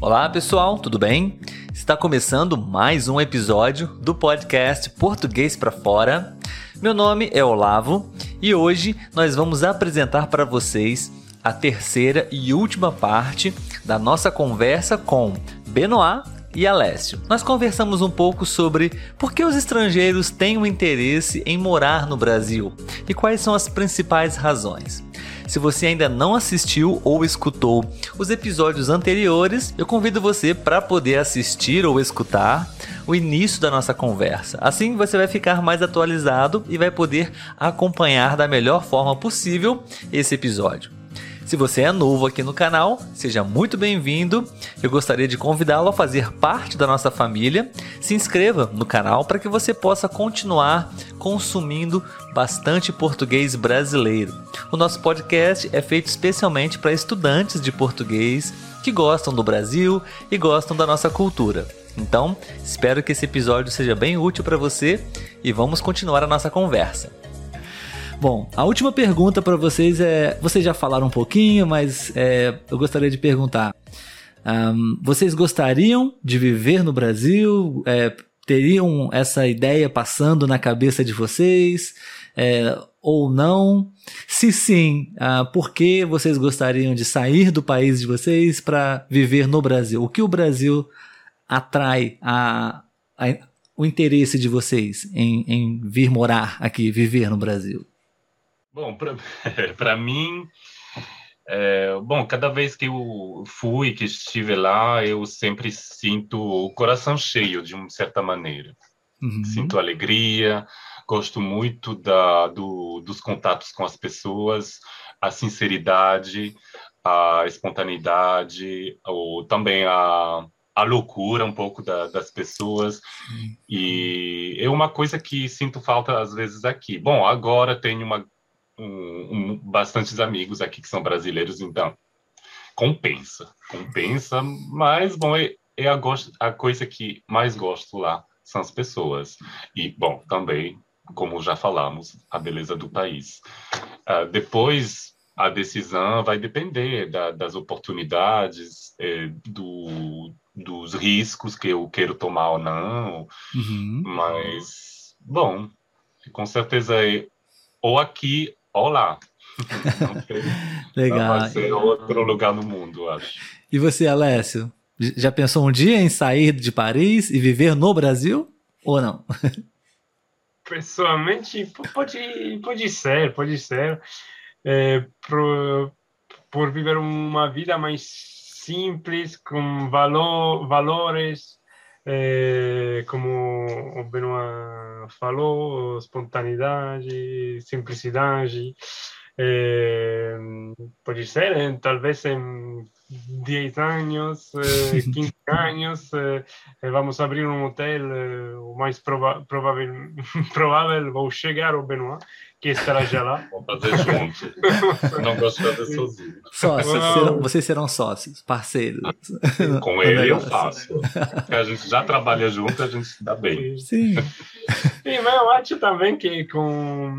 Olá pessoal, tudo bem? Está começando mais um episódio do podcast Português para Fora. Meu nome é Olavo e hoje nós vamos apresentar para vocês a terceira e última parte da nossa conversa com Benoit e Alessio. Nós conversamos um pouco sobre por que os estrangeiros têm um interesse em morar no Brasil e quais são as principais razões. Se você ainda não assistiu ou escutou os episódios anteriores, eu convido você para poder assistir ou escutar o início da nossa conversa. Assim você vai ficar mais atualizado e vai poder acompanhar da melhor forma possível esse episódio. Se você é novo aqui no canal, seja muito bem-vindo. Eu gostaria de convidá-lo a fazer parte da nossa família. Se inscreva no canal para que você possa continuar consumindo bastante português brasileiro. O nosso podcast é feito especialmente para estudantes de português que gostam do Brasil e gostam da nossa cultura. Então, espero que esse episódio seja bem útil para você e vamos continuar a nossa conversa. Bom, a última pergunta para vocês é: vocês já falaram um pouquinho, mas é, eu gostaria de perguntar. Um, vocês gostariam de viver no Brasil? É, teriam essa ideia passando na cabeça de vocês? É, ou não? Se sim, uh, por que vocês gostariam de sair do país de vocês para viver no Brasil? O que o Brasil atrai a, a, o interesse de vocês em, em vir morar aqui, viver no Brasil? Bom, para mim, é, bom, cada vez que eu fui, que estive lá, eu sempre sinto o coração cheio, de uma certa maneira. Uhum. Sinto alegria, gosto muito da, do, dos contatos com as pessoas, a sinceridade, a espontaneidade, ou também a, a loucura um pouco da, das pessoas. E é uma coisa que sinto falta às vezes aqui. Bom, agora tenho uma um, um, bastantes amigos aqui que são brasileiros, então compensa, compensa, mas bom, é, é a, a coisa que mais gosto lá são as pessoas. E, bom, também, como já falamos, a beleza do país. Uh, depois, a decisão vai depender da, das oportunidades, eh, do, dos riscos que eu quero tomar ou não, uhum. mas, bom, com certeza, é, ou aqui Olá. Legal. Vai ser outro lugar no mundo, acho. E você, Alessio? Já pensou um dia em sair de Paris e viver no Brasil? Ou não? Pessoalmente, pode, pode ser, pode ser. É, por, por viver uma vida mais simples, com valor, valores, é, como o Benoit falou, espontaneidade, simplicidade. É, pode ser, talvez em 10 anos, 15 anos, vamos abrir um hotel, o mais prova provável, provável vou chegar ao Benoit, que estará já lá. Vamos fazer junto. Não gosto de fazer sozinho. Sócios, serão, vocês serão sócios, parceiros. Com ele eu faço. Porque a gente já trabalha junto, a gente se dá bem. Sim. Sim, mas eu acho também que com.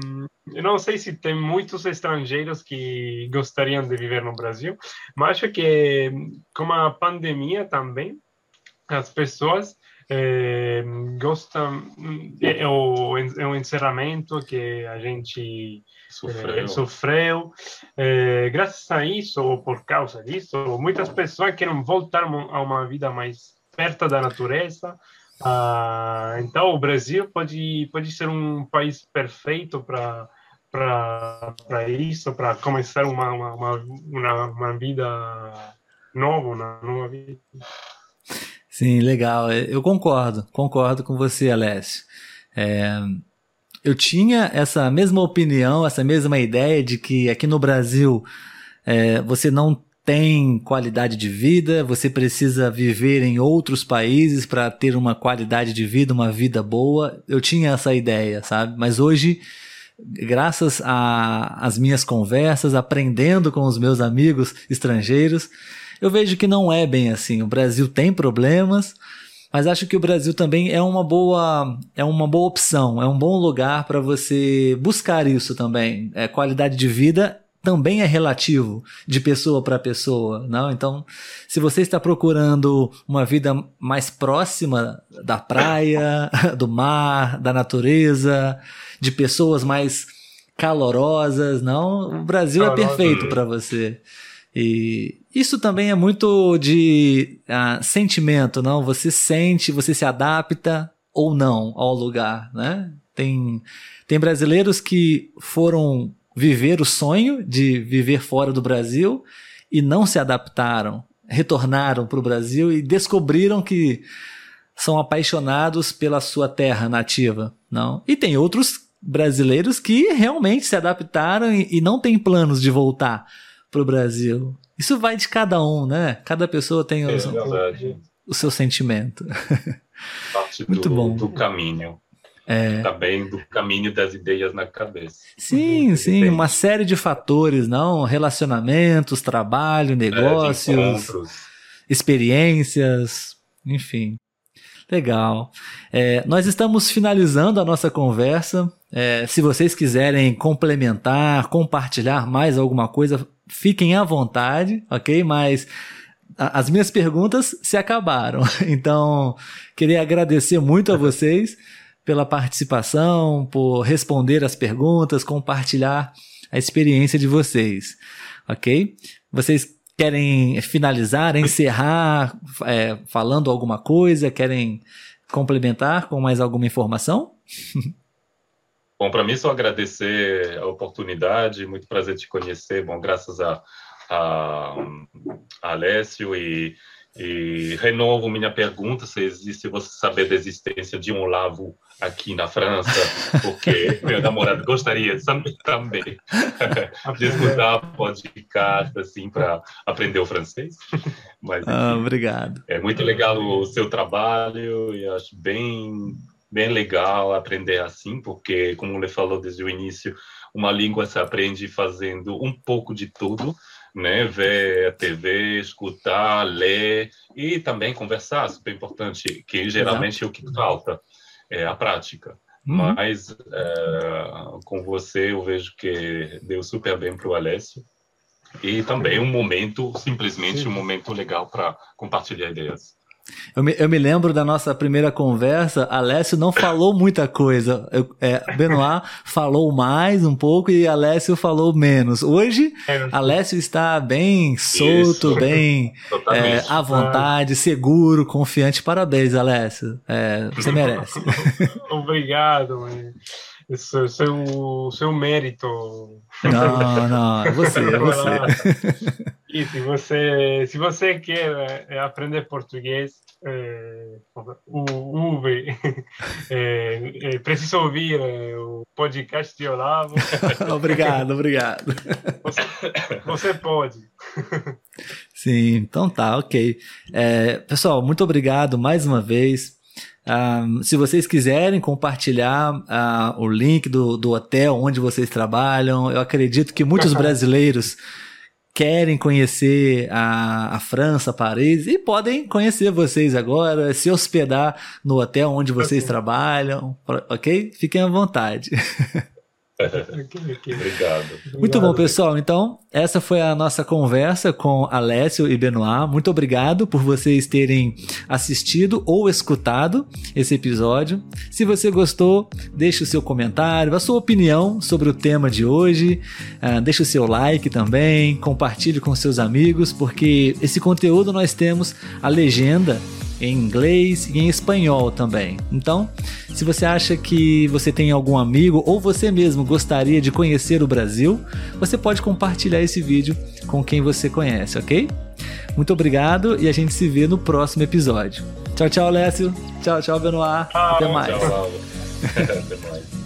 Eu não sei se tem muitos estrangeiros que gostariam de viver no Brasil, mas acho que com a pandemia também, as pessoas é, gosta é, é, o, é o encerramento que a gente sofreu, é, sofreu. É, graças a isso ou por causa disso muitas pessoas querem voltar a uma vida mais perto da natureza. Ah, então o Brasil pode pode ser um país perfeito para para isso para começar uma, uma, uma, uma vida nova uma nova vida Sim, legal. É, eu concordo, concordo com você, Alessio. É, eu tinha essa mesma opinião, essa mesma ideia de que aqui no Brasil é, você não tem qualidade de vida, você precisa viver em outros países para ter uma qualidade de vida, uma vida boa. Eu tinha essa ideia, sabe? Mas hoje, graças às minhas conversas, aprendendo com os meus amigos estrangeiros, eu vejo que não é bem assim. O Brasil tem problemas, mas acho que o Brasil também é uma boa, é uma boa opção, é um bom lugar para você buscar isso também. É qualidade de vida também é relativo de pessoa para pessoa, não? Então, se você está procurando uma vida mais próxima da praia, do mar, da natureza, de pessoas mais calorosas, não? O Brasil é perfeito para você. E isso também é muito de uh, sentimento, não? Você sente, você se adapta ou não ao lugar, né? Tem, tem brasileiros que foram viver o sonho de viver fora do Brasil e não se adaptaram, retornaram para o Brasil e descobriram que são apaixonados pela sua terra nativa, não? E tem outros brasileiros que realmente se adaptaram e, e não têm planos de voltar para o Brasil. Isso vai de cada um, né? Cada pessoa tem o, o, o seu sentimento. Parte Muito do, bom. do caminho. É... Também do caminho das ideias na cabeça. Sim, sim, uma série de fatores, não? Relacionamentos, trabalho, é, negócios, é, experiências, enfim. Legal. É, nós estamos finalizando a nossa conversa. É, se vocês quiserem complementar, compartilhar mais alguma coisa, fiquem à vontade, ok? Mas as minhas perguntas se acabaram. Então, queria agradecer muito a vocês pela participação, por responder as perguntas, compartilhar a experiência de vocês, ok? Vocês querem finalizar, encerrar é, falando alguma coisa? Querem complementar com mais alguma informação? Bom, para mim só agradecer a oportunidade, muito prazer te conhecer. Bom, graças a, a, a Alessio e e renovo minha pergunta se existe você saber da existência de um Olavo aqui na França, porque meu namorado gostaria também de escutar podcast assim para aprender o francês. Mas enfim, ah, obrigado. É muito legal o seu trabalho e acho bem bem legal aprender assim, porque como ele falou desde o início, uma língua se aprende fazendo um pouco de tudo né? Ver a TV, escutar, ler e também conversar, super importante, que geralmente é o que falta, é a prática. Uhum. Mas é, com você eu vejo que deu super bem para o Alessio. E também um momento, simplesmente um momento legal para compartilhar ideias. Eu me, eu me lembro da nossa primeira conversa, Alessio não falou muita coisa. Eu, é, Benoit falou mais um pouco e Alessio falou menos. Hoje, Alessio está bem solto, Isso. bem é, à vontade, seguro, confiante. Parabéns, Alessio. É, você merece. Obrigado. Isso, seu, seu mérito. Não, não, é você, é você. E se você, se você quer é, aprender português, é, o UV, é, é, precisa ouvir é, o podcast de Olavo. obrigado, obrigado. Você, você pode. Sim, então tá, ok. É, pessoal, muito obrigado mais uma vez. Se vocês quiserem compartilhar uh, o link do, do hotel onde vocês trabalham, eu acredito que muitos brasileiros querem conhecer a, a França, Paris, e podem conhecer vocês agora, se hospedar no hotel onde vocês trabalham, ok? Fiquem à vontade. Obrigado. Muito bom, pessoal. Então, essa foi a nossa conversa com Alessio e Benoit. Muito obrigado por vocês terem assistido ou escutado esse episódio. Se você gostou, deixe o seu comentário, a sua opinião sobre o tema de hoje. Uh, deixe o seu like também, compartilhe com seus amigos, porque esse conteúdo nós temos a legenda em inglês e em espanhol também. Então, se você acha que você tem algum amigo ou você mesmo gostaria de conhecer o Brasil, você pode compartilhar esse vídeo com quem você conhece, ok? Muito obrigado e a gente se vê no próximo episódio. Tchau, tchau, Lécio. Tchau, tchau, Benoit. Até mais. Tchau, Até mais.